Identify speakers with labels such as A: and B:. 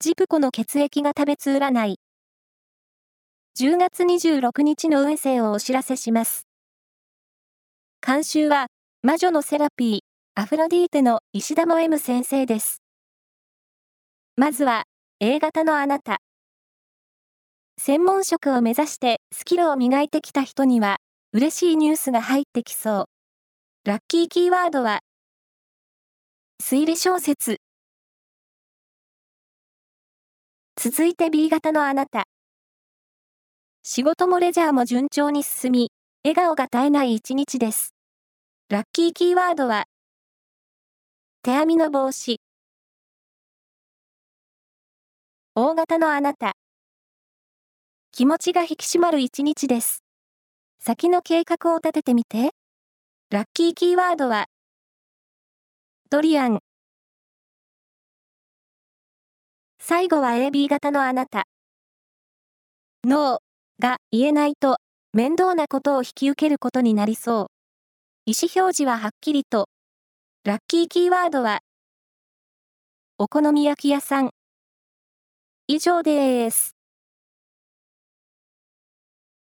A: ジプコの血液が食べつ占い。10月26日の運勢をお知らせします。監修は、魔女のセラピー、アフロディーテの石田も M 先生です。まずは、A 型のあなた。専門職を目指してスキルを磨いてきた人には、嬉しいニュースが入ってきそう。ラッキーキーワードは、推理小説。続いて B 型のあなた。仕事もレジャーも順調に進み、笑顔が絶えない一日です。ラッキーキーワードは、手編みの帽子。大型のあなた。気持ちが引き締まる一日です。先の計画を立ててみて。ラッキーキーワードは、ドリアン。最後は AB 型のあなた。ノーが言えないと面倒なことを引き受けることになりそう。意思表示ははっきりと。ラッキーキーワードは、お好み焼き屋さん。以上です。